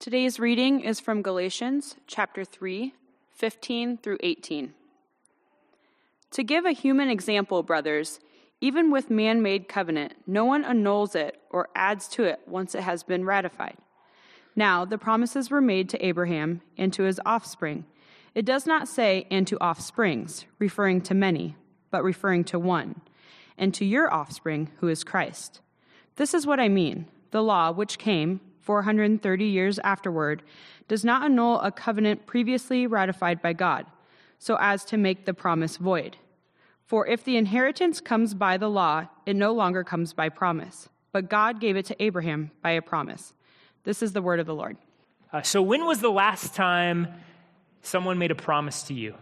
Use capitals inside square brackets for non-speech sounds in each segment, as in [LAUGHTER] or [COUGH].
Today's reading is from Galatians chapter 3, 15 through 18. To give a human example, brothers, even with man made covenant, no one annuls it or adds to it once it has been ratified. Now, the promises were made to Abraham and to his offspring. It does not say, and to offsprings, referring to many, but referring to one, and to your offspring, who is Christ. This is what I mean. The law, which came, 430 years afterward, does not annul a covenant previously ratified by God, so as to make the promise void. For if the inheritance comes by the law, it no longer comes by promise, but God gave it to Abraham by a promise. This is the word of the Lord. Uh, so, when was the last time someone made a promise to you?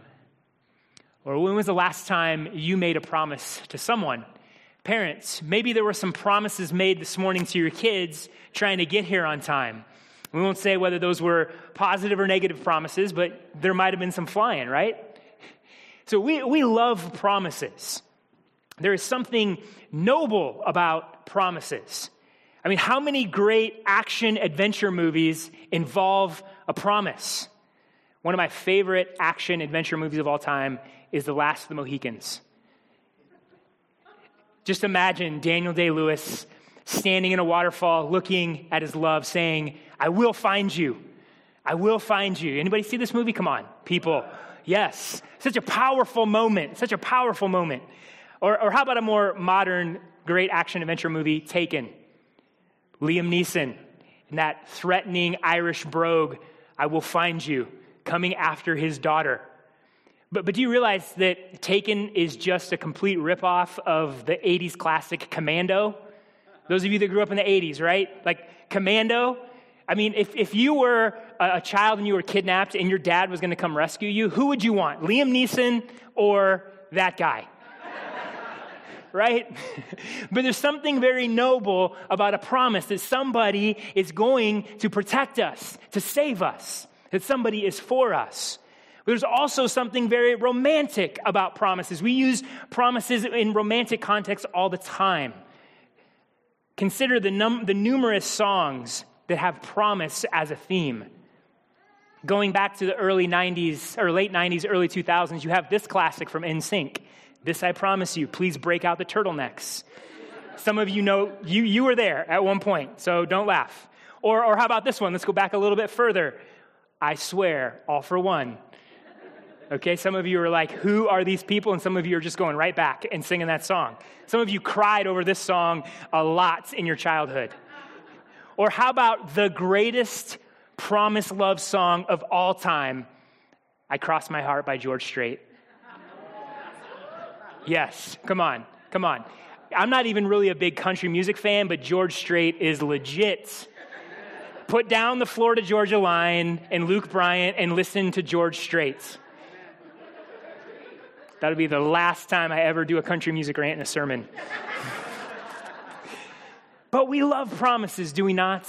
Or when was the last time you made a promise to someone? Parents, maybe there were some promises made this morning to your kids trying to get here on time. We won't say whether those were positive or negative promises, but there might have been some flying, right? So we, we love promises. There is something noble about promises. I mean, how many great action adventure movies involve a promise? One of my favorite action adventure movies of all time is The Last of the Mohicans. Just imagine Daniel Day Lewis standing in a waterfall looking at his love saying, I will find you. I will find you. Anybody see this movie? Come on, people. Yes. Such a powerful moment. Such a powerful moment. Or, or how about a more modern, great action adventure movie, Taken? Liam Neeson in that threatening Irish brogue, I will find you, coming after his daughter. But, but do you realize that Taken is just a complete ripoff of the 80s classic Commando? Those of you that grew up in the 80s, right? Like Commando. I mean, if, if you were a, a child and you were kidnapped and your dad was going to come rescue you, who would you want? Liam Neeson or that guy? [LAUGHS] right? [LAUGHS] but there's something very noble about a promise that somebody is going to protect us, to save us, that somebody is for us. There's also something very romantic about promises. We use promises in romantic contexts all the time. Consider the, num- the numerous songs that have promise as a theme. Going back to the early 90s, or late 90s, early 2000s, you have this classic from NSYNC. This I promise you, please break out the turtlenecks. Some of you know, you, you were there at one point, so don't laugh. Or, or how about this one? Let's go back a little bit further. I swear, all for one. Okay, some of you are like, who are these people? And some of you are just going right back and singing that song. Some of you cried over this song a lot in your childhood. Or how about the greatest promise love song of all time, I Cross My Heart by George Strait? Yes, come on, come on. I'm not even really a big country music fan, but George Strait is legit. Put down the Florida Georgia line and Luke Bryan and listen to George Strait. That'll be the last time I ever do a country music rant in a sermon. but we love promises, do we not?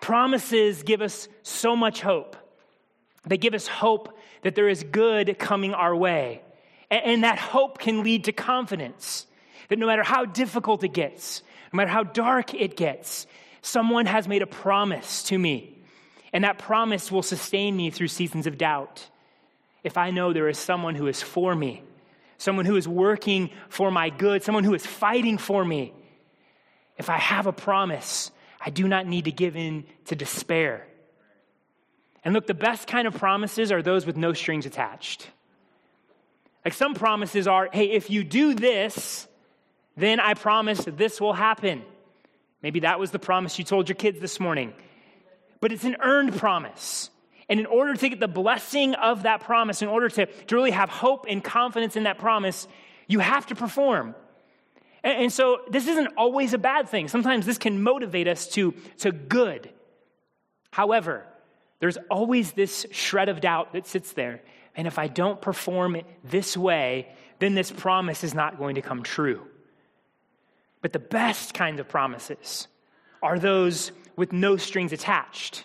Promises give us so much hope. They give us hope that there is good coming our way. And that hope can lead to confidence that no matter how difficult it gets, no matter how dark it gets, someone has made a promise to me. And that promise will sustain me through seasons of doubt if I know there is someone who is for me, someone who is working for my good, someone who is fighting for me. If I have a promise, I do not need to give in to despair. And look, the best kind of promises are those with no strings attached. Like some promises are, hey, if you do this, then I promise this will happen. Maybe that was the promise you told your kids this morning. But it's an earned promise. And in order to get the blessing of that promise, in order to, to really have hope and confidence in that promise, you have to perform. And, and so this isn't always a bad thing. Sometimes this can motivate us to, to good. However, there's always this shred of doubt that sits there. And if I don't perform it this way, then this promise is not going to come true. But the best kind of promises are those with no strings attached.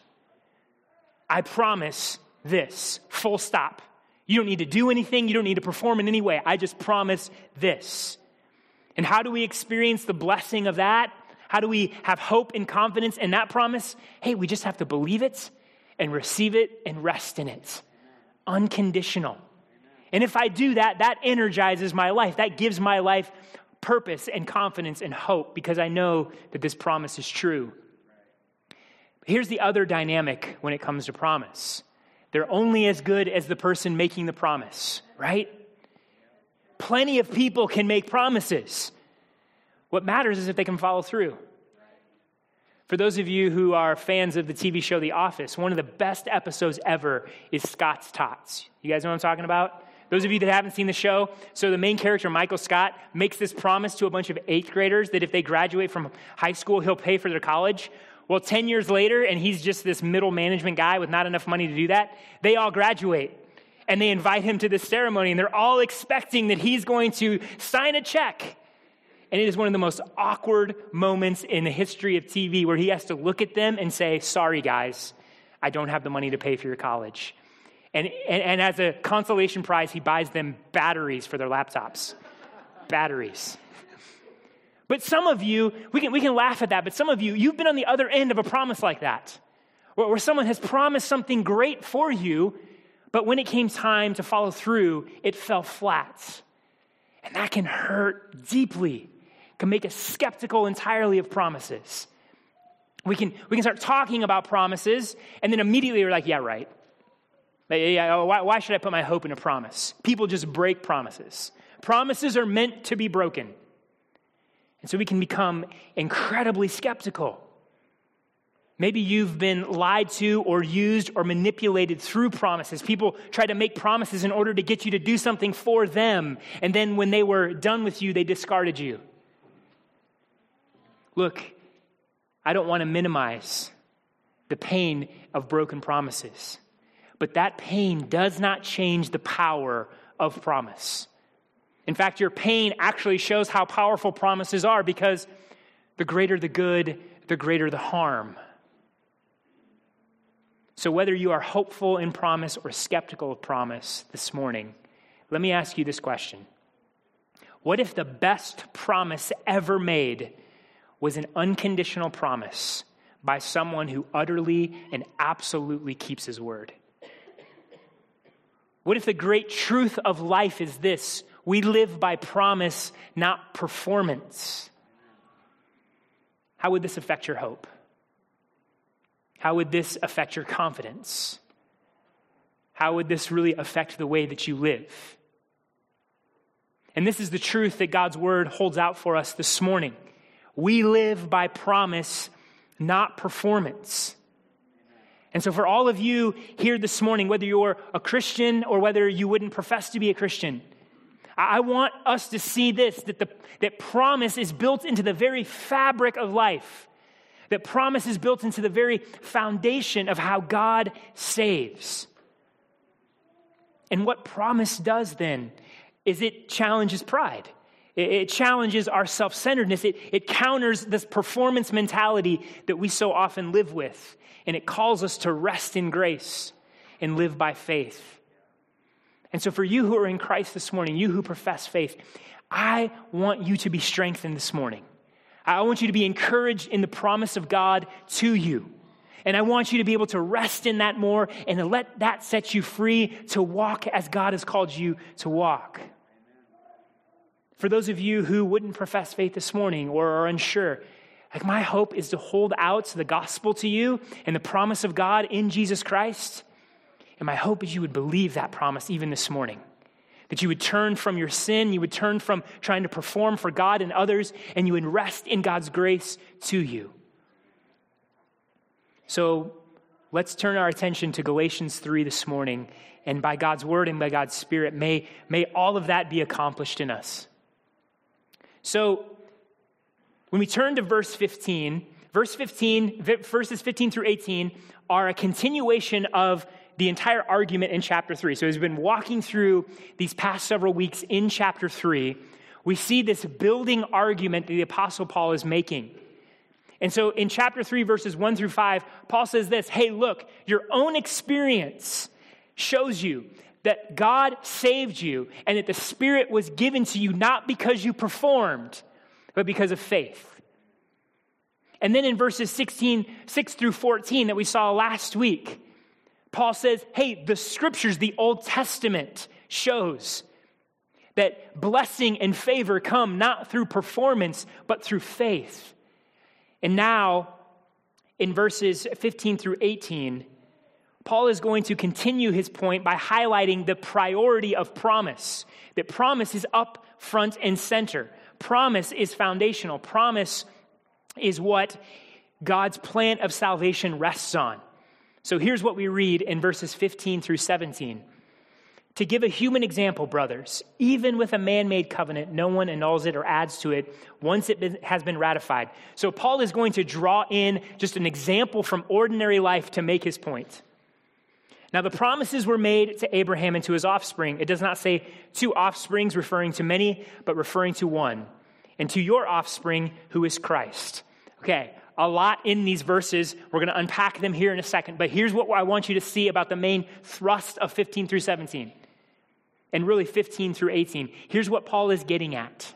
I promise this, full stop. You don't need to do anything, you don't need to perform in any way. I just promise this. And how do we experience the blessing of that? How do we have hope and confidence in that promise? Hey, we just have to believe it and receive it and rest in it. Unconditional. And if I do that, that energizes my life. That gives my life purpose and confidence and hope because I know that this promise is true. Here's the other dynamic when it comes to promise they're only as good as the person making the promise, right? Plenty of people can make promises. What matters is if they can follow through. For those of you who are fans of the TV show The Office, one of the best episodes ever is Scott's Tots. You guys know what I'm talking about? Those of you that haven't seen the show, so the main character, Michael Scott, makes this promise to a bunch of eighth graders that if they graduate from high school, he'll pay for their college. Well, 10 years later, and he's just this middle management guy with not enough money to do that, they all graduate. And they invite him to this ceremony, and they're all expecting that he's going to sign a check. And it is one of the most awkward moments in the history of TV where he has to look at them and say, Sorry, guys, I don't have the money to pay for your college. And, and, and as a consolation prize, he buys them batteries for their laptops. batteries. But some of you, we can, we can laugh at that, but some of you, you've been on the other end of a promise like that, where, where someone has promised something great for you, but when it came time to follow through, it fell flat. And that can hurt deeply, can make us skeptical entirely of promises. We can, we can start talking about promises, and then immediately we're like, yeah, right. Why, why should I put my hope in a promise? People just break promises. Promises are meant to be broken. And so we can become incredibly skeptical. Maybe you've been lied to or used or manipulated through promises. People try to make promises in order to get you to do something for them. And then when they were done with you, they discarded you. Look, I don't want to minimize the pain of broken promises but that pain does not change the power of promise. In fact, your pain actually shows how powerful promises are because the greater the good, the greater the harm. So, whether you are hopeful in promise or skeptical of promise this morning, let me ask you this question What if the best promise ever made was an unconditional promise by someone who utterly and absolutely keeps his word? What if the great truth of life is this? We live by promise, not performance. How would this affect your hope? How would this affect your confidence? How would this really affect the way that you live? And this is the truth that God's word holds out for us this morning. We live by promise, not performance. And so, for all of you here this morning, whether you're a Christian or whether you wouldn't profess to be a Christian, I want us to see this that, the, that promise is built into the very fabric of life, that promise is built into the very foundation of how God saves. And what promise does then is it challenges pride. It, challenges our self centeredness. It, it counters this performance mentality that we so often live with and it calls us to rest in grace and live by faith. And so, for you who are in Christ this morning, you who profess faith, I want you to be strengthened this morning. I want you to be encouraged in the promise of God to you. And I want you to be able to rest in that more and to let that set you free to walk as God has called you to walk. For those of you who wouldn't profess faith this morning or are unsure, like, my hope is to hold out the gospel to you and the promise of God in Jesus Christ. And my hope is you would believe that promise even this morning. That you would turn from your sin, you would turn from trying to perform for God and others, and you would rest in God's grace to you. So let's turn our attention to Galatians 3 this morning. And by God's word and by God's spirit, may, may all of that be accomplished in us. So, when we turn to verse 15, verse 15, verses 15 through 18 are a continuation of the entire argument in chapter 3. So, as we've been walking through these past several weeks in chapter 3, we see this building argument that the Apostle Paul is making. And so, in chapter 3, verses 1 through 5, Paul says this Hey, look, your own experience shows you that God saved you and that the Spirit was given to you not because you performed but because of faith. And then in verses 16, 6 through 14 that we saw last week, Paul says, hey, the scriptures, the Old Testament shows that blessing and favor come not through performance, but through faith. And now, in verses 15 through 18, Paul is going to continue his point by highlighting the priority of promise. That promise is up front and center. Promise is foundational. Promise is what God's plan of salvation rests on. So here's what we read in verses 15 through 17. To give a human example, brothers, even with a man made covenant, no one annuls it or adds to it once it has been ratified. So Paul is going to draw in just an example from ordinary life to make his point. Now, the promises were made to Abraham and to his offspring. It does not say two offsprings, referring to many, but referring to one, and to your offspring, who is Christ. Okay, a lot in these verses. We're going to unpack them here in a second, but here's what I want you to see about the main thrust of 15 through 17, and really 15 through 18. Here's what Paul is getting at.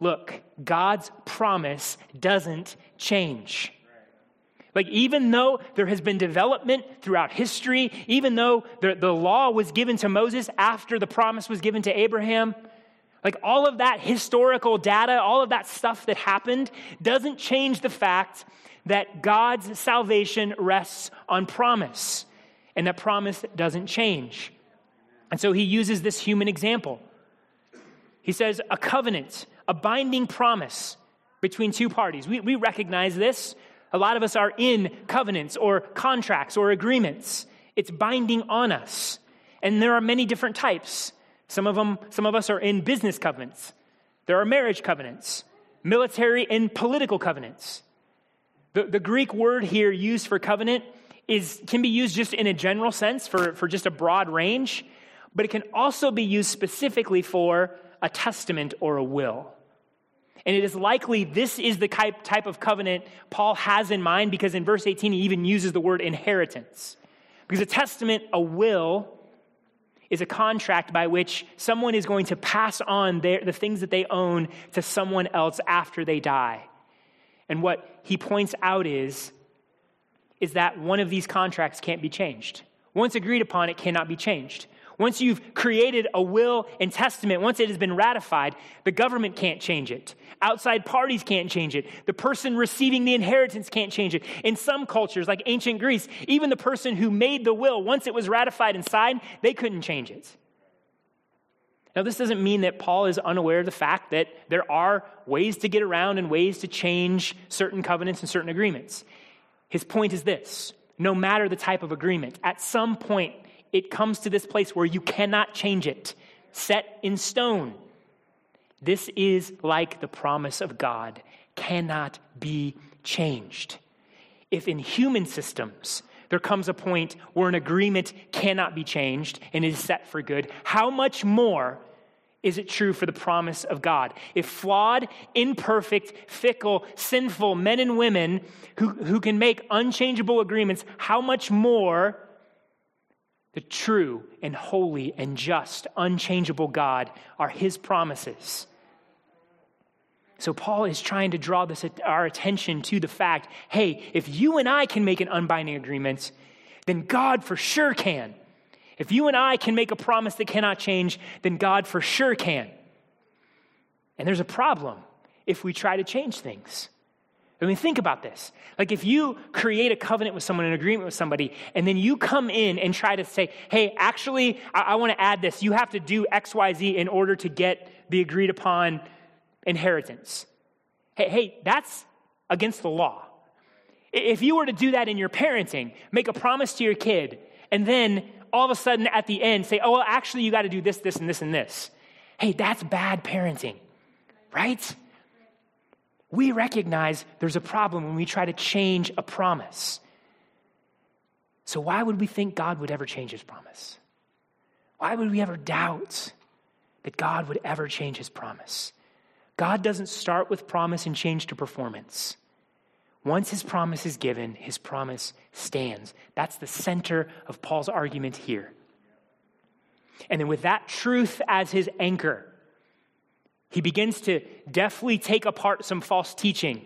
Look, God's promise doesn't change. Like, even though there has been development throughout history, even though the, the law was given to Moses after the promise was given to Abraham, like all of that historical data, all of that stuff that happened doesn't change the fact that God's salvation rests on promise, and that promise doesn't change. And so he uses this human example. He says, a covenant, a binding promise between two parties. We, we recognize this. A lot of us are in covenants or contracts or agreements. It's binding on us. And there are many different types. Some of them, some of us are in business covenants. There are marriage covenants, military and political covenants. The, the Greek word here used for covenant is, can be used just in a general sense for, for just a broad range, but it can also be used specifically for a testament or a will. And it is likely this is the type, type of covenant Paul has in mind because in verse 18 he even uses the word inheritance. Because a testament, a will, is a contract by which someone is going to pass on their, the things that they own to someone else after they die. And what he points out is, is that one of these contracts can't be changed. Once agreed upon, it cannot be changed. Once you've created a will and testament, once it has been ratified, the government can't change it. Outside parties can't change it. The person receiving the inheritance can't change it. In some cultures, like ancient Greece, even the person who made the will, once it was ratified and signed, they couldn't change it. Now, this doesn't mean that Paul is unaware of the fact that there are ways to get around and ways to change certain covenants and certain agreements. His point is this no matter the type of agreement, at some point, it comes to this place where you cannot change it, set in stone. This is like the promise of God, cannot be changed. If in human systems there comes a point where an agreement cannot be changed and is set for good, how much more is it true for the promise of God? If flawed, imperfect, fickle, sinful men and women who, who can make unchangeable agreements, how much more the true and holy and just, unchangeable God are his promises. So Paul is trying to draw this our attention to the fact, hey, if you and I can make an unbinding agreement, then God for sure can. If you and I can make a promise that cannot change, then God for sure can. And there's a problem if we try to change things. I mean, think about this. Like, if you create a covenant with someone, an agreement with somebody, and then you come in and try to say, hey, actually, I, I want to add this. You have to do XYZ in order to get the agreed upon inheritance. Hey, hey, that's against the law. If you were to do that in your parenting, make a promise to your kid, and then all of a sudden at the end say, oh, well, actually, you got to do this, this, and this, and this. Hey, that's bad parenting, right? We recognize there's a problem when we try to change a promise. So, why would we think God would ever change his promise? Why would we ever doubt that God would ever change his promise? God doesn't start with promise and change to performance. Once his promise is given, his promise stands. That's the center of Paul's argument here. And then, with that truth as his anchor, he begins to deftly take apart some false teaching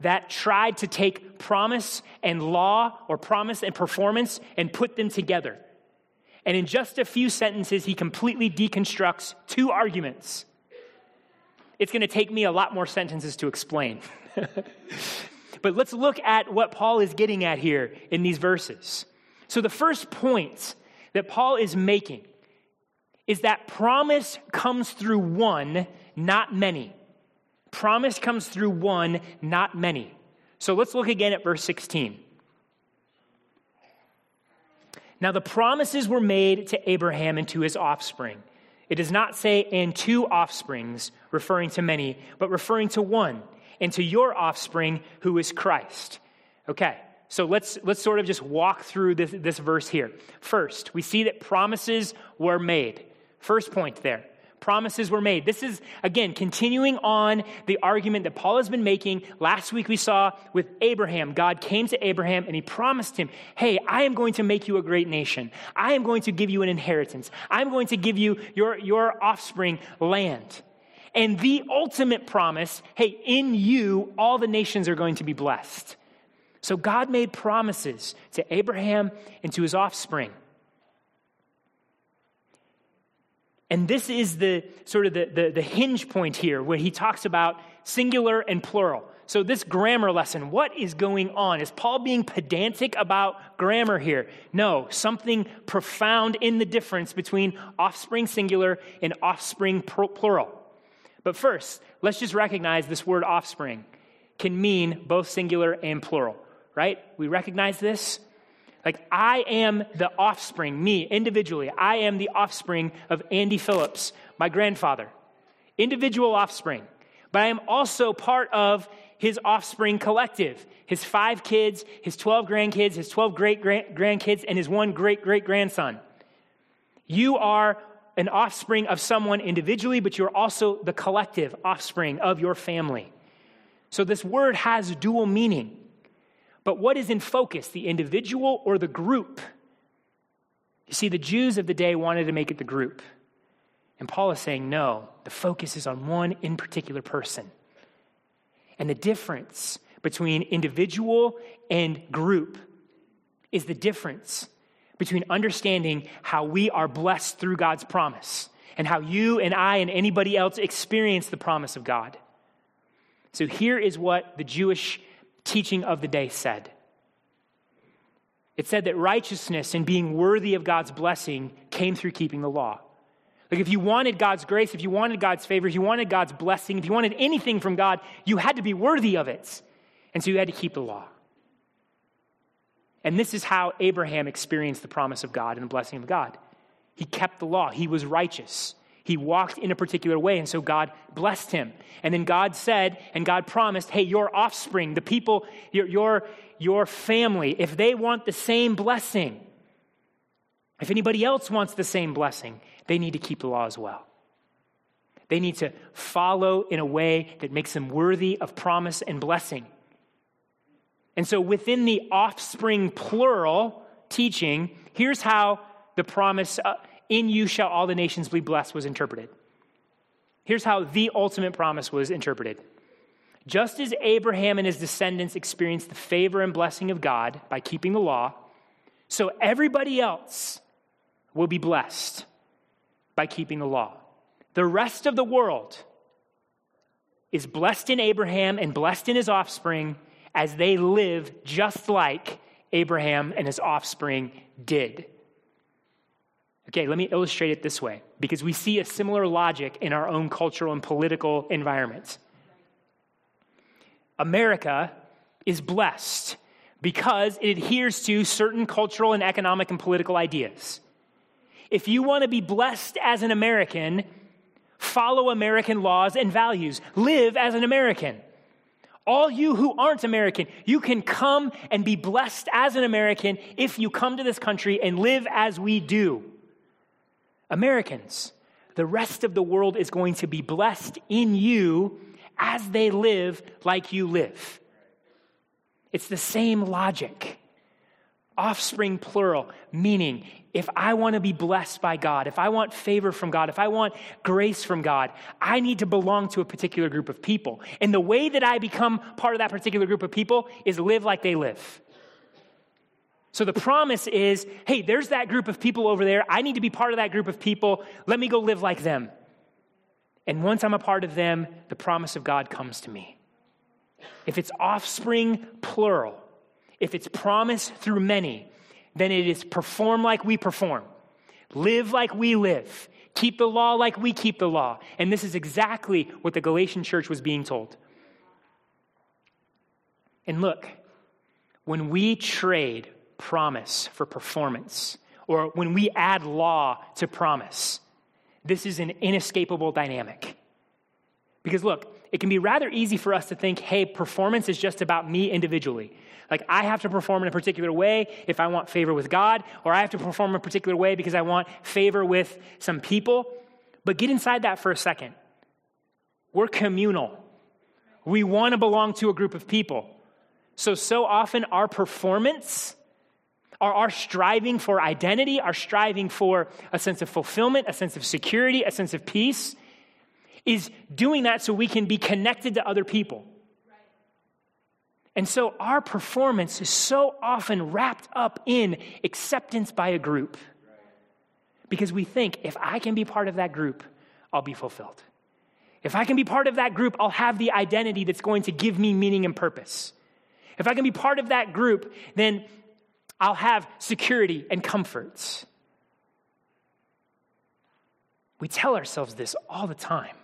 that tried to take promise and law or promise and performance and put them together. And in just a few sentences, he completely deconstructs two arguments. It's going to take me a lot more sentences to explain. [LAUGHS] but let's look at what Paul is getting at here in these verses. So, the first point that Paul is making is that promise comes through one, not many. Promise comes through one, not many. So let's look again at verse 16. Now, the promises were made to Abraham and to his offspring. It does not say, and two offsprings, referring to many, but referring to one, and to your offspring, who is Christ. Okay, so let's, let's sort of just walk through this, this verse here. First, we see that promises were made. First point there promises were made. This is, again, continuing on the argument that Paul has been making. Last week we saw with Abraham. God came to Abraham and he promised him, Hey, I am going to make you a great nation. I am going to give you an inheritance. I'm going to give you your, your offspring land. And the ultimate promise, hey, in you, all the nations are going to be blessed. So God made promises to Abraham and to his offspring. And this is the sort of the, the, the, hinge point here where he talks about singular and plural. So, this grammar lesson, what is going on? Is Paul being pedantic about grammar here? No, something profound in the difference between offspring singular and offspring plural. But first, let's just recognize this word offspring can mean both singular and plural, right? We recognize this. Like, I am the offspring, me individually, I am the offspring of Andy Phillips, my grandfather. Individual offspring. But I am also part of his offspring collective his five kids, his 12 grandkids, his 12 great grandkids, and his one great great grandson. You are an offspring of someone individually, but you're also the collective offspring of your family. So this word has dual meaning. But what is in focus, the individual or the group? You see, the Jews of the day wanted to make it the group. And Paul is saying, no, the focus is on one in particular person. And the difference between individual and group is the difference between understanding how we are blessed through God's promise and how you and I and anybody else experience the promise of God. So here is what the Jewish teaching of the day said. It said that righteousness and being worthy of God's blessing came through keeping the law. Like if you wanted God's grace, if you wanted God's favor, if you wanted God's blessing, if you wanted anything from God, you had to be worthy of it. And so you had to keep the law. And this is how Abraham experienced the promise of God and the blessing of God. He kept the law, he was righteous. He walked in a particular way, and so God blessed him. And then God said, and God promised, hey, your offspring, the people, your, your, your family, if they want the same blessing, if anybody else wants the same blessing, they need to keep the law as well. They need to follow in a way that makes them worthy of promise and blessing. And so, within the offspring plural teaching, here's how the promise. Uh, In you shall all the nations be blessed, was interpreted. Here's how the ultimate promise was interpreted. Just as Abraham and his descendants experienced the favor and blessing of God by keeping the law, so everybody else will be blessed by keeping the law. The rest of the world is blessed in Abraham and blessed in his offspring as they live just like Abraham and his offspring did. Okay, let me illustrate it this way because we see a similar logic in our own cultural and political environments. America is blessed because it adheres to certain cultural and economic and political ideas. If you want to be blessed as an American, follow American laws and values, live as an American. All you who aren't American, you can come and be blessed as an American if you come to this country and live as we do. Americans, the rest of the world is going to be blessed in you as they live like you live. It's the same logic. Offspring, plural, meaning if I want to be blessed by God, if I want favor from God, if I want grace from God, I need to belong to a particular group of people. And the way that I become part of that particular group of people is live like they live. So the promise is hey, there's that group of people over there. I need to be part of that group of people. Let me go live like them. And once I'm a part of them, the promise of God comes to me. If it's offspring, plural, if it's promise through many, then it is perform like we perform, live like we live, keep the law like we keep the law. And this is exactly what the Galatian church was being told. And look, when we trade promise for performance, or when we add law to promise, this is an inescapable dynamic. Because look, it can be rather easy for us to think, hey, performance is just about me individually. Like, I have to perform in a particular way if I want favor with God, or I have to perform in a particular way because I want favor with some people. But get inside that for a second. We're communal, we want to belong to a group of people. So, so often our performance, our, striving for identity, our striving for a sense of fulfillment, a sense of security, a sense of peace, is doing that so we can be connected to other people. And so our performance is so often wrapped up in acceptance by a group. Because we think if I can be part of that group, I'll be fulfilled. If I can be part of that group, I'll have the identity that's going to give me meaning and purpose. If I can be part of that group, then I'll have security and comforts. We tell ourselves this all the time.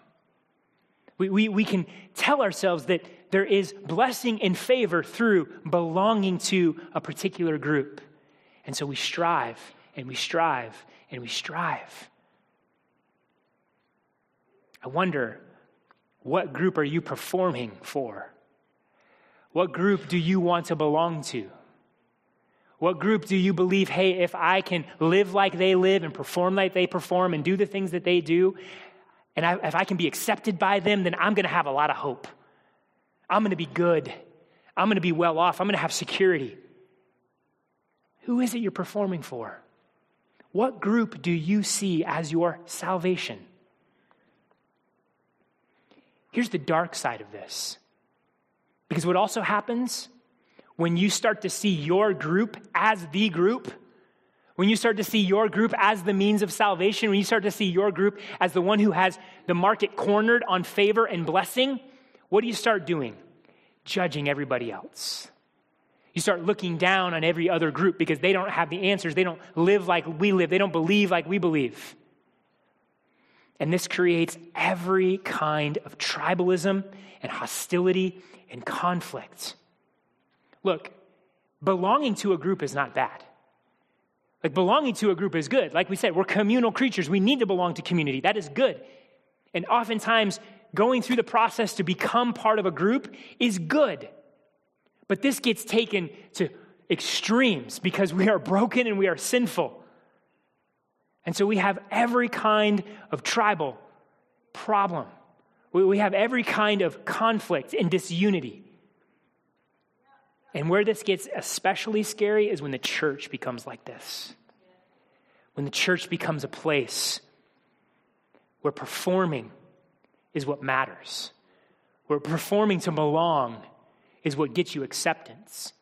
We, we, we can tell ourselves that there is blessing and favor through belonging to a particular group. And so we strive and we strive and we strive. I wonder, what group are you performing for? What group do you want to belong to? What group do you believe, hey, if I can live like they live and perform like they perform and do the things that they do, and I, if I can be accepted by them, then I'm going to have a lot of hope. I'm going to be good. I'm going to be well off. I'm going to have security. Who is it you're performing for? What group do you see as your salvation? Here's the dark side of this. Because what also happens when you start to see your group as the group when you start to see your group as the means of salvation, when you start to see your group as the one who has the market cornered on favor and blessing, what do you start doing? Judging everybody else. You start looking down on every other group because they don't have the answers. They don't live like we live. They don't believe like we believe. And this creates every kind of tribalism and hostility and conflict. Look, belonging to a group is not bad. Like belonging to a group is good. Like we said, we're communal creatures. We need to belong to community. That is good. And oftentimes, going through the process to become part of a group is good. But this gets taken to extremes because we are broken and we are sinful. And so we have every kind of tribal problem. We have every kind of conflict and disunity. And where this gets especially scary is when the church becomes like this. When the church becomes a place where performing is what matters, where performing to belong is what gets you acceptance,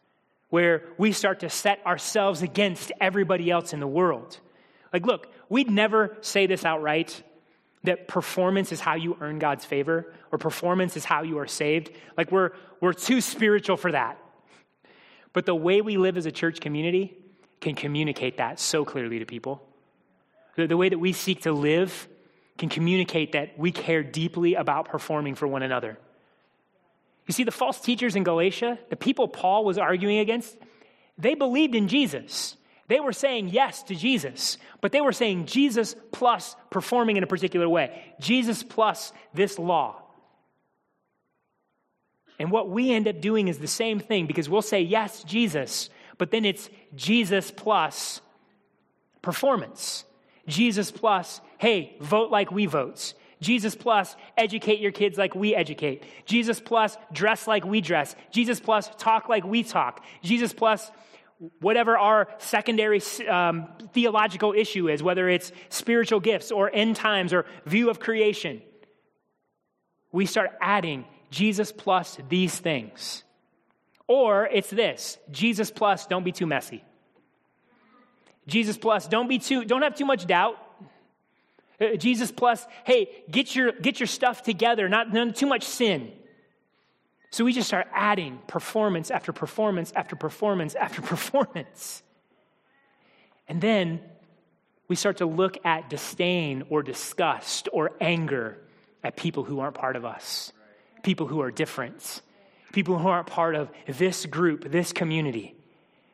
where we start to set ourselves against everybody else in the world. Like, look, we'd never say this outright that performance is how you earn God's favor or performance is how you are saved. Like, we're, we're too spiritual for that. But the way we live as a church community can communicate that so clearly to people. The, the way that we seek to live can communicate that we care deeply about performing for one another. You see, the false teachers in Galatia, the people Paul was arguing against, they believed in Jesus. They were saying yes to Jesus, but they were saying Jesus plus performing in a particular way, Jesus plus this law. And what we end up doing is the same thing because we'll say, yes, Jesus, but then it's Jesus plus performance. Jesus plus, hey, vote like we vote. Jesus plus, educate your kids like we educate. Jesus plus, dress like we dress. Jesus plus, talk like we talk. Jesus plus, whatever our secondary um, theological issue is, whether it's spiritual gifts or end times or view of creation, we start adding Jesus plus these things. Or it's this Jesus plus, don't be too messy. Jesus plus, don't be too, don't have too much doubt. Uh, Jesus plus, hey, get your, get your stuff together, not, not too much sin. So we just start adding performance after performance after performance after [LAUGHS] performance. And then we start to look at disdain or disgust or anger at people who aren't part of us, people who are different, people who aren't part of this group, this community,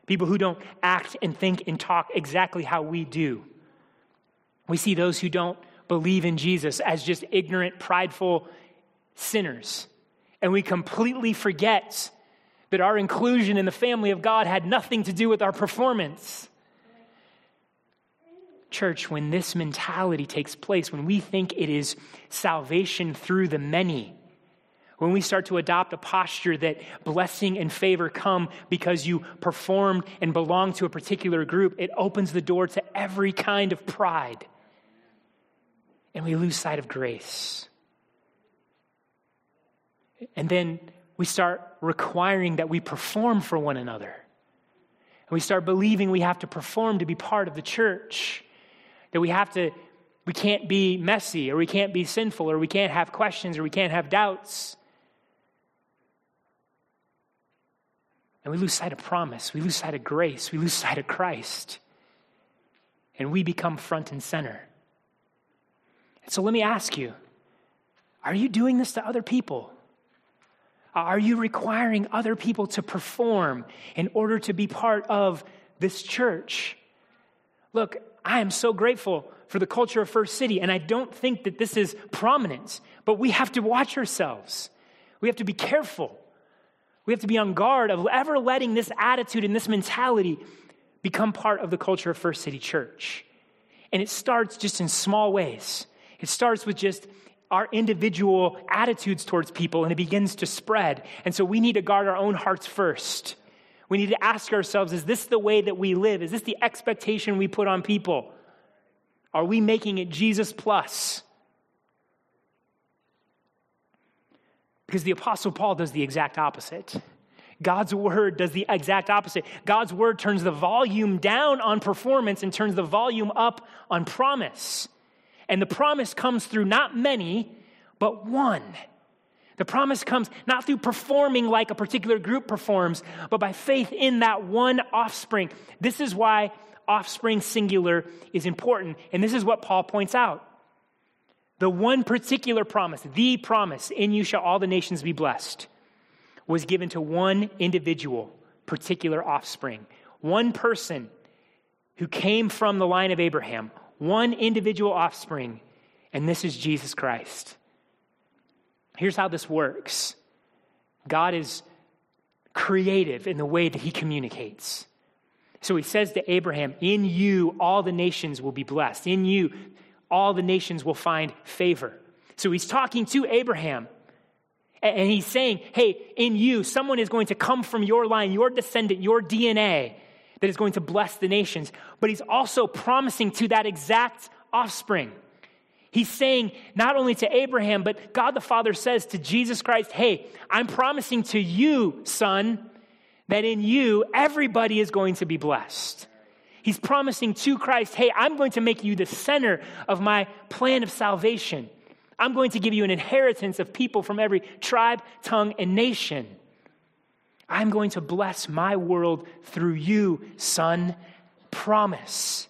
people who don't act and think and talk exactly how we do. We see those who don't believe in Jesus as just ignorant, prideful sinners. And we completely forget that our inclusion in the family of God had nothing to do with our performance. Church, when this mentality takes place, when we think it is salvation through the many, when we start to adopt a posture that blessing and favor come because you performed and belong to a particular group, it opens the door to every kind of pride. And we lose sight of grace. And then we start requiring that we perform for one another. And we start believing we have to perform to be part of the church that we have to, we can't be messy or we can't be sinful or we can't have questions or we can't have doubts. And we lose sight of promise. We lose sight of grace. We lose sight of Christ. And we become front and center. And so let me ask you are you doing this to other people? Are you requiring other people to perform in order to be part of this church? Look, I am so grateful for the culture of First City, and I don't think that this is prominent, but we have to watch ourselves. We have to be careful. We have to be on guard of ever letting this attitude and this mentality become part of the culture of First City Church. And it starts just in small ways. It starts with just our individual attitudes towards people, and it begins to spread. And so we need to guard our own hearts first. We need to ask ourselves is this the way that we live? Is this the expectation we put on people? Are we making it Jesus plus? Because the Apostle Paul does the exact opposite. God's word does the exact opposite. God's word turns the volume down on performance and turns the volume up on promise. And the promise comes through not many, but one. The promise comes not through performing like a particular group performs, but by faith in that one offspring. This is why offspring singular is important. And this is what Paul points out. The one particular promise, the promise, in you shall all the nations be blessed, was given to one individual, particular offspring. One person who came from the line of Abraham, one individual offspring, and this is Jesus Christ. Here's how this works God is creative in the way that he communicates. So he says to Abraham, In you, all the nations will be blessed. In you, all the nations will find favor. So he's talking to Abraham. And he's saying, Hey, in you, someone is going to come from your line, your descendant, your DNA, that is going to bless the nations. But he's also promising to that exact offspring. He's saying not only to Abraham, but God the Father says to Jesus Christ, Hey, I'm promising to you, son, that in you, everybody is going to be blessed. He's promising to Christ, Hey, I'm going to make you the center of my plan of salvation. I'm going to give you an inheritance of people from every tribe, tongue, and nation. I'm going to bless my world through you, son. Promise.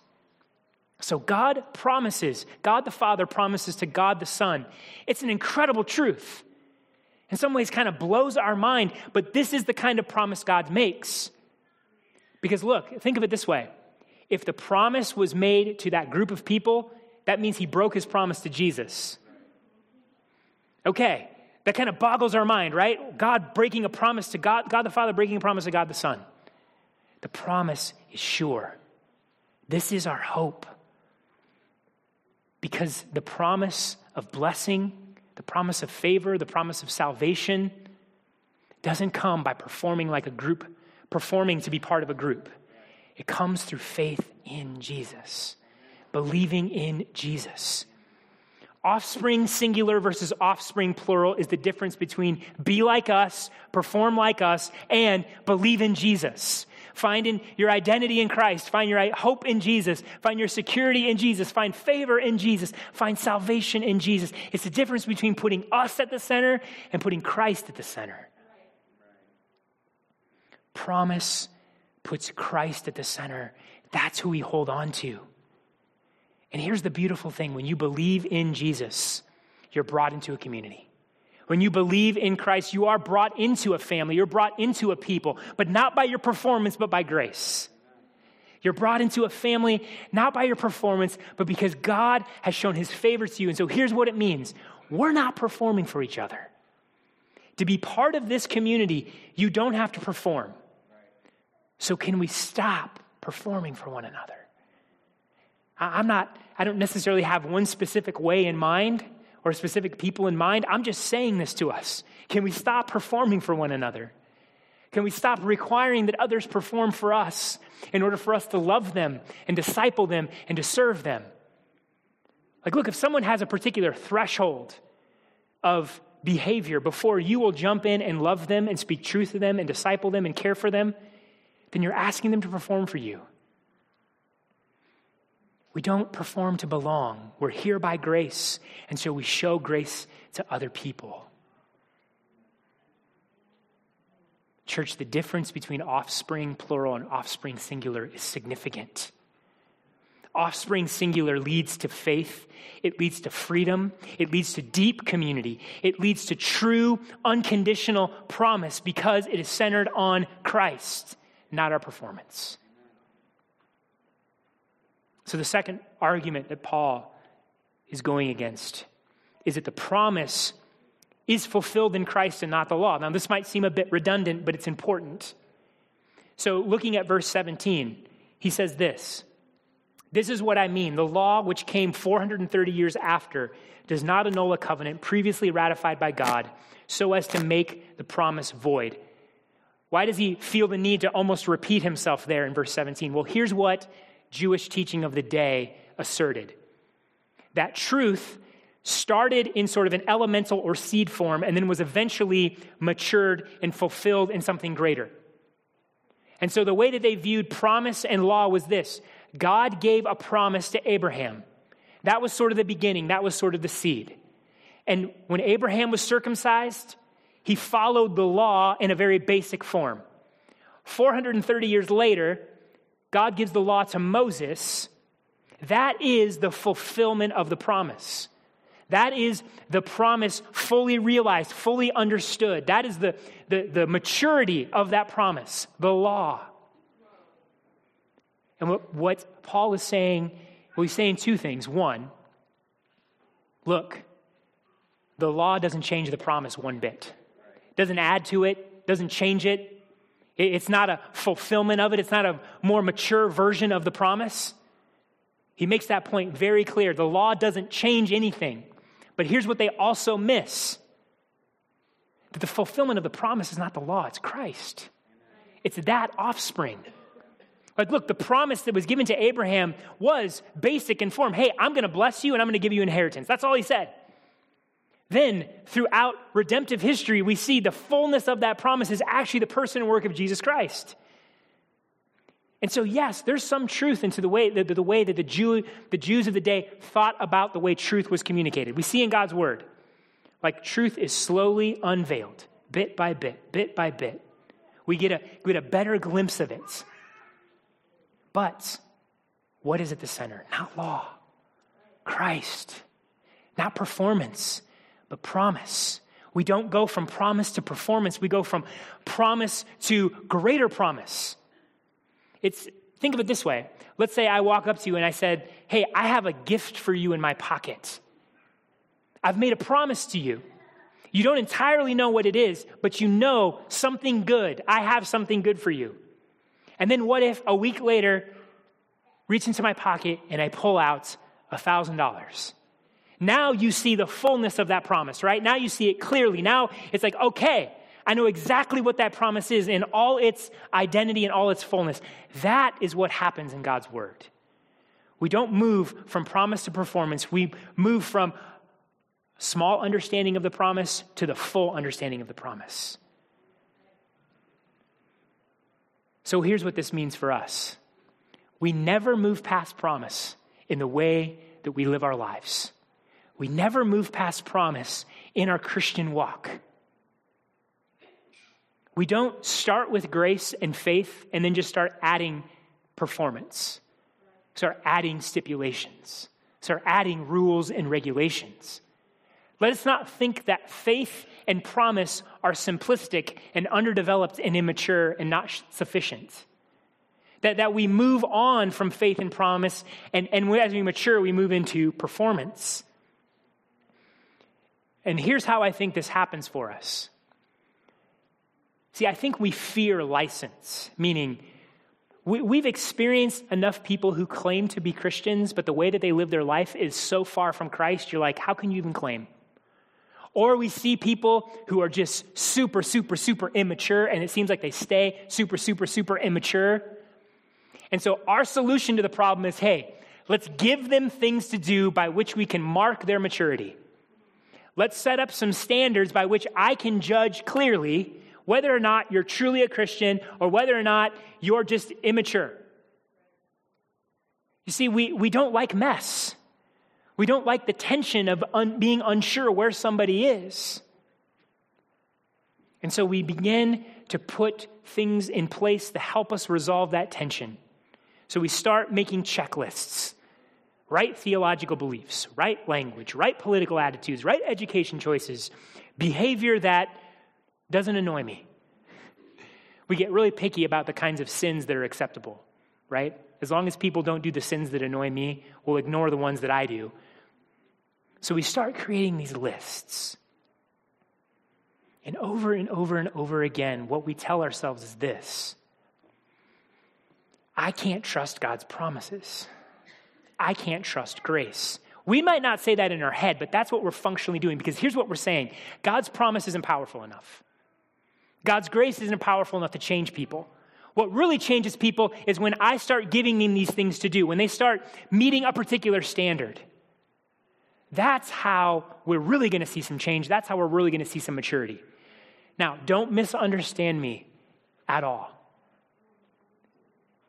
So God promises, God the Father promises to God the Son. It's an incredible truth. In some ways, kind of blows our mind, but this is the kind of promise God makes. Because look, think of it this way if the promise was made to that group of people, that means he broke his promise to Jesus. Okay, that kind of boggles our mind, right? God breaking a promise to God, God the Father breaking a promise to God the Son. The promise is sure. This is our hope. Because the promise of blessing, the promise of favor, the promise of salvation doesn't come by performing like a group, performing to be part of a group, It comes through faith in Jesus, believing in Jesus. Offspring singular versus offspring plural is the difference between be like us, perform like us, and believe in Jesus. Finding your identity in Christ, find your hope in Jesus, find your security in Jesus, find favor in Jesus, find salvation in Jesus. It's the difference between putting us at the center and putting Christ at the center. Promise puts Christ at the center. That's who we hold on to. And here's the beautiful thing when you believe in Jesus, you're brought into a community. When you believe in Christ, you are brought into a family, you're brought into a people, but not by your performance, but by grace. You're brought into a family not by your performance, but because God has shown his favor to you. And so here's what it means we're not performing for each other. To be part of this community, you don't have to perform. So, can we stop performing for one another? I'm not, I don't necessarily have one specific way in mind or specific people in mind. I'm just saying this to us. Can we stop performing for one another? Can we stop requiring that others perform for us in order for us to love them and disciple them and to serve them? Like, look, if someone has a particular threshold of behavior before you will jump in and love them and speak truth to them and disciple them and care for them, then you're asking them to perform for you. We don't perform to belong. We're here by grace, and so we show grace to other people. Church, the difference between offspring plural and offspring singular is significant. Offspring singular leads to faith, it leads to freedom, it leads to deep community, it leads to true, unconditional promise because it is centered on Christ, not our performance. So, the second argument that Paul is going against is that the promise is fulfilled in Christ and not the law. Now, this might seem a bit redundant, but it's important. So, looking at verse 17, he says this This is what I mean. The law, which came 430 years after, does not annul a covenant previously ratified by God so as to make the promise void. Why does he feel the need to almost repeat himself there in verse 17? Well, here's what Jewish teaching of the day asserted that truth started in sort of an elemental or seed form and then was eventually matured and fulfilled in something greater. And so the way that they viewed promise and law was this God gave a promise to Abraham. That was sort of the beginning, that was sort of the seed. And when Abraham was circumcised, he followed the law in a very basic form. 430 years later, God gives the law to Moses, that is the fulfillment of the promise. That is the promise fully realized, fully understood. That is the, the, the maturity of that promise, the law. And what, what Paul is saying, well, he's saying two things. One, look, the law doesn't change the promise one bit, doesn't add to it, doesn't change it, it's not a fulfillment of it, it's not a more mature version of the promise. He makes that point very clear. The law doesn't change anything. But here's what they also miss that the fulfillment of the promise is not the law, it's Christ. It's that offspring. Like, look, the promise that was given to Abraham was basic in form. Hey, I'm going to bless you and I'm going to give you inheritance. That's all he said. Then, throughout redemptive history, we see the fullness of that promise is actually the person and work of Jesus Christ. And so, yes, there's some truth into the way, the, the way that the, Jew, the Jews of the day thought about the way truth was communicated. We see in God's word, like truth is slowly unveiled, bit by bit, bit by bit. We get a, we get a better glimpse of it. But what is at the center? Not law, Christ, not performance, but promise. We don't go from promise to performance, we go from promise to greater promise. It's think of it this way. Let's say I walk up to you and I said, "Hey, I have a gift for you in my pocket. I've made a promise to you. You don't entirely know what it is, but you know something good. I have something good for you." And then what if a week later reach into my pocket and I pull out a $1,000? Now you see the fullness of that promise, right? Now you see it clearly. Now it's like, okay, I know exactly what that promise is in all its identity and all its fullness. That is what happens in God's word. We don't move from promise to performance. We move from small understanding of the promise to the full understanding of the promise. So here's what this means for us we never move past promise in the way that we live our lives. We never move past promise in our Christian walk. We don't start with grace and faith and then just start adding performance, start adding stipulations, start adding rules and regulations. Let us not think that faith and promise are simplistic and underdeveloped and immature and not sufficient. That, that we move on from faith and promise, and, and as we mature, we move into performance. And here's how I think this happens for us. See, I think we fear license, meaning we, have experienced enough people who claim to be Christians, but the way that they live their life is so far from Christ, you're like, how can you even claim? Or we see people who are just super, super, super immature, and it seems like they stay super, super, super immature. And so our solution to the problem is hey, let's give them things to do by which we can mark their maturity. Let's set up some standards by which I can judge clearly whether or not you're truly a Christian or whether or not you're just immature. You see, we, we don't like mess. We don't like the tension of un, being unsure where somebody is. And so we begin to put things in place to help us resolve that tension. So we start making checklists right theological beliefs, right language, right political attitudes, right education choices, behavior that doesn't annoy me. We get really picky about the kinds of sins that are acceptable, right? As long as people don't do the sins that annoy me, we'll ignore the ones that I do. So we start creating these lists. And over and over and over again, what we tell ourselves is this I can't trust God's promises. I can't trust grace. We might not say that in our head, but that's what we're functionally doing because here's what we're saying God's promise isn't powerful enough. God's grace isn't powerful enough to change people. What really changes people is when I start giving them these things to do, when they start meeting a particular standard. That's how we're really going to see some change. That's how we're really going to see some maturity. Now, don't misunderstand me at all.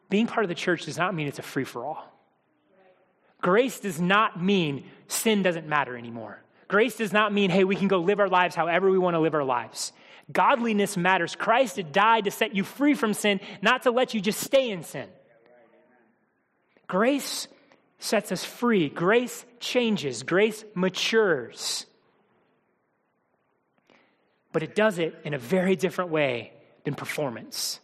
Being part of the church does not mean it's a free for all. Grace does not mean sin doesn't matter anymore. Grace does not mean, hey, we can go live our lives however we want to live our lives. Godliness matters. Christ died to set you free from sin, not to let you just stay in sin. Grace sets us free. Grace changes. Grace matures. But it does it in a very different way than performance.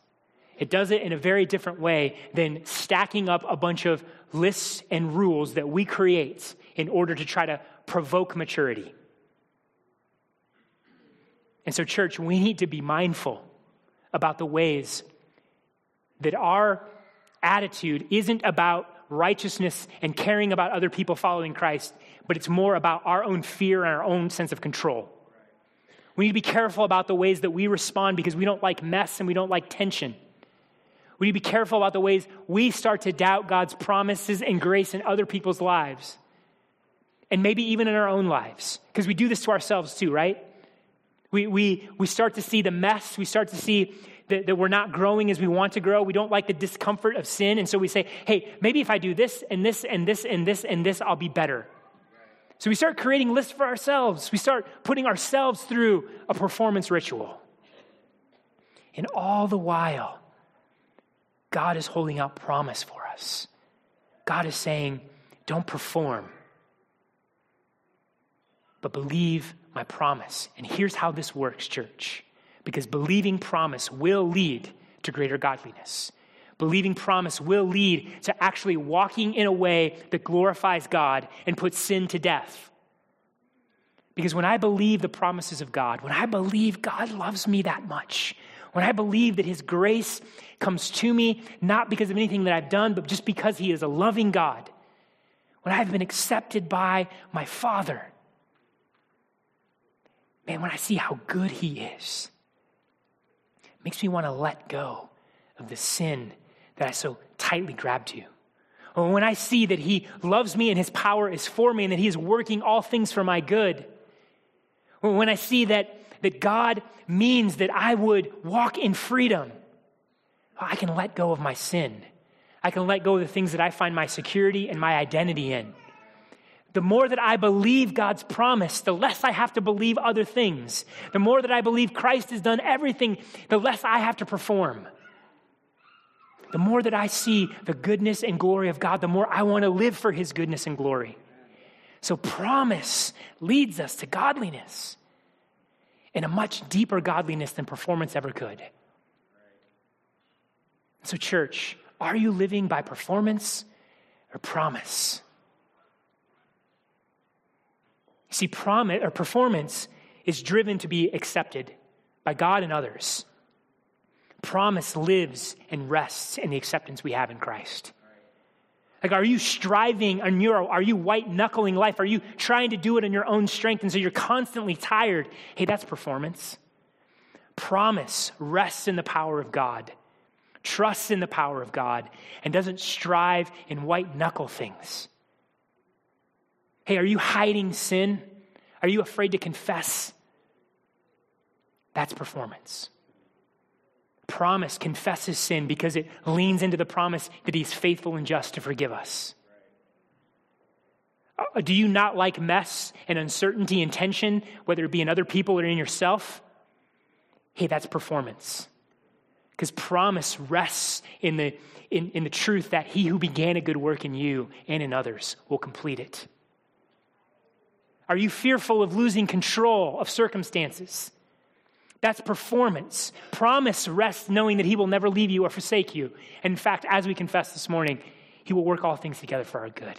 It does it in a very different way than stacking up a bunch of lists and rules that we create in order to try to provoke maturity. And so, church, we need to be mindful about the ways that our attitude isn't about righteousness and caring about other people following Christ, but it's more about our own fear and our own sense of control. We need to be careful about the ways that we respond because we don't like mess and we don't like tension. We need to be careful about the ways we start to doubt God's promises and grace in other people's lives. And maybe even in our own lives, because we do this to ourselves too, right? We, we, we start to see the mess. We start to see that, that we're not growing as we want to grow. We don't like the discomfort of sin. And so we say, hey, maybe if I do this and this and this and this and this, I'll be better. So we start creating lists for ourselves. We start putting ourselves through a performance ritual. And all the while, God is holding out promise for us. God is saying, don't perform, but believe my promise. And here's how this works, church because believing promise will lead to greater godliness. Believing promise will lead to actually walking in a way that glorifies God and puts sin to death. Because when I believe the promises of God, when I believe God loves me that much, when I believe that His grace comes to me not because of anything that I've done, but just because He is a loving God, when I've been accepted by my Father, man, when I see how good He is, makes me want to let go of the sin that I so tightly grabbed to. When I see that He loves me and His power is for me and that He is working all things for my good. When I see that, that God means that I would walk in freedom, I can let go of my sin. I can let go of the things that I find my security and my identity in. The more that I believe God's promise, the less I have to believe other things. The more that I believe Christ has done everything, the less I have to perform the more that I see the goodness and glory of God, the more I want to live for his goodness and glory. So, promise leads us to godliness and a much deeper godliness than performance ever could. So, church, are you living by performance or promise? See, promise or performance is driven to be accepted by God and others promise lives and rests in the acceptance we have in Christ. Like, are you striving on your, are you white knuckling life? Are you trying to do it in your own strength? And so you're constantly tired. Hey, that's performance. Promise rests in the power of God, trusts in the power of God, and doesn't strive in white knuckle things. Hey, are you hiding sin? Are you afraid to confess? That's performance promise confesses sin because it leans into the promise that he's faithful and just to forgive us. Uh, do you not like mess and uncertainty and tension, whether it be in other people or in yourself? Hey, that's performance. Because promise rests in the, in, in the truth that he who began a good work in you and in others will complete it. Are you fearful of losing control of circumstances? That's performance. Promise rests knowing that He will never leave you or forsake you. In fact, as we confess this morning, He will work all things together for our good.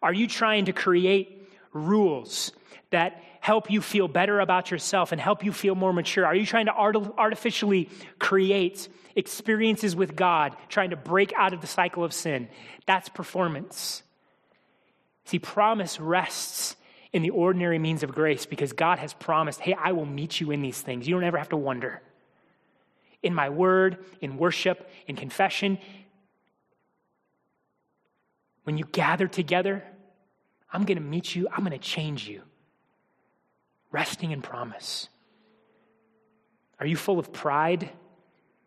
Are you trying to create rules that help you feel better about yourself and help you feel more mature? Are you trying to art- artificially create experiences with God, trying to break out of the cycle of sin? That's performance. See, promise rests in the ordinary means of grace because God has promised, hey, I will meet you in these things. You don't ever have to wonder. In my word, in worship, in confession, when you gather together, I'm going to meet you, I'm going to change you. Resting in promise. Are you full of pride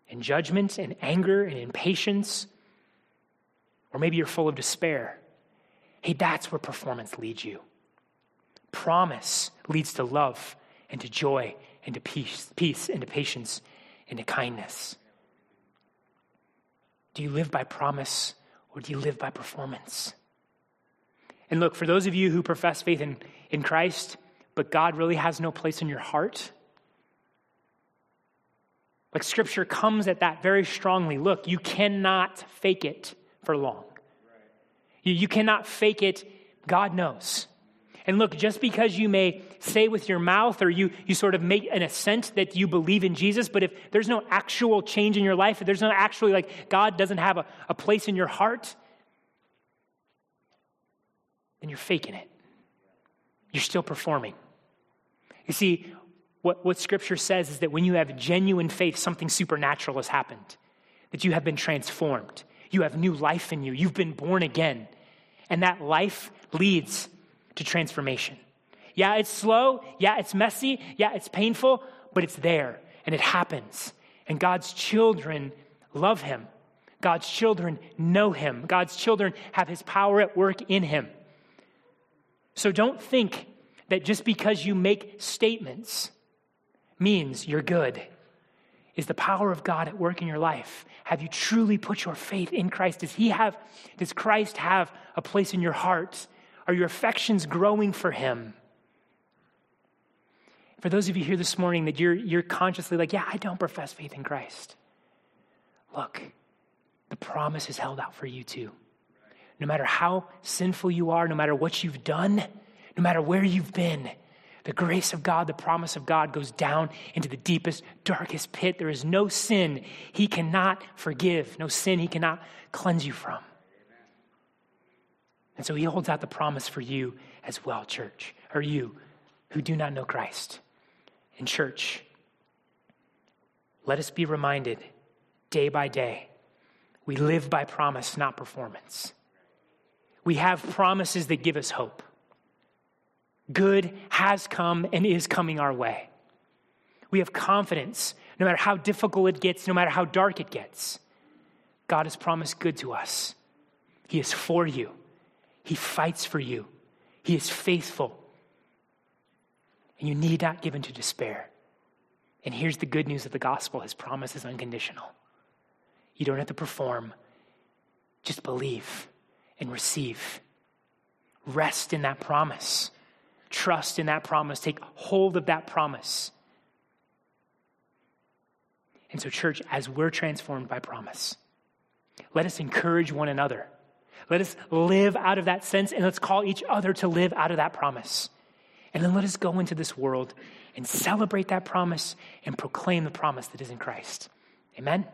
and judgment and anger and impatience? Or maybe you're full of despair. Hey, that's where performance leads you. Promise leads to love and to joy and to peace, peace and to patience and to kindness. Do you live by promise or do you live by performance? And look, for those of you who profess faith in, in Christ, but God really has no place in your heart, like scripture comes at that very strongly. Look, you cannot fake it for long. You, you cannot fake it. God knows. And look, just because you may say with your mouth or you, you sort of make an assent that you believe in Jesus, but if there's no actual change in your life, if there's no actually like God doesn't have a, a place in your heart, then you're faking it. You're still performing. You see, what, what Scripture says is that when you have genuine faith, something supernatural has happened, that you have been transformed. You have new life in you. You've been born again. And that life leads to transformation. Yeah, it's slow. Yeah, it's messy. Yeah, it's painful, but it's there and it happens. And God's children love him. God's children know him. God's children have his power at work in him. So don't think that just because you make statements means you're good. Is the power of God at work in your life? Have you truly put your faith in Christ? Does he have does Christ have a place in your heart are your affections growing for Him? For those of you here this morning that you're, you're consciously like, yeah, I don't profess faith in Christ. Look, the promise is held out for you too. No matter how sinful you are, no matter what you've done, no matter where you've been, the grace of God, the promise of God goes down into the deepest, darkest pit. There is no sin He cannot forgive, no sin He cannot cleanse you from. And so he holds out the promise for you as well, church, or you who do not know Christ. In church, let us be reminded day by day we live by promise, not performance. We have promises that give us hope. Good has come and is coming our way. We have confidence no matter how difficult it gets, no matter how dark it gets. God has promised good to us. He is for you, He fights for you, He is faithful. And you need not give in to despair. And here's the good news of the gospel His promise is unconditional. You don't have to perform, just believe and receive. Rest in that promise. Trust in that promise. Take hold of that promise. And so, church, as we're transformed by promise, let us encourage one another. Let us live out of that sense, and let's call each other to live out of that promise. And then let us go into this world and celebrate that promise and proclaim the promise that is in Christ. Amen.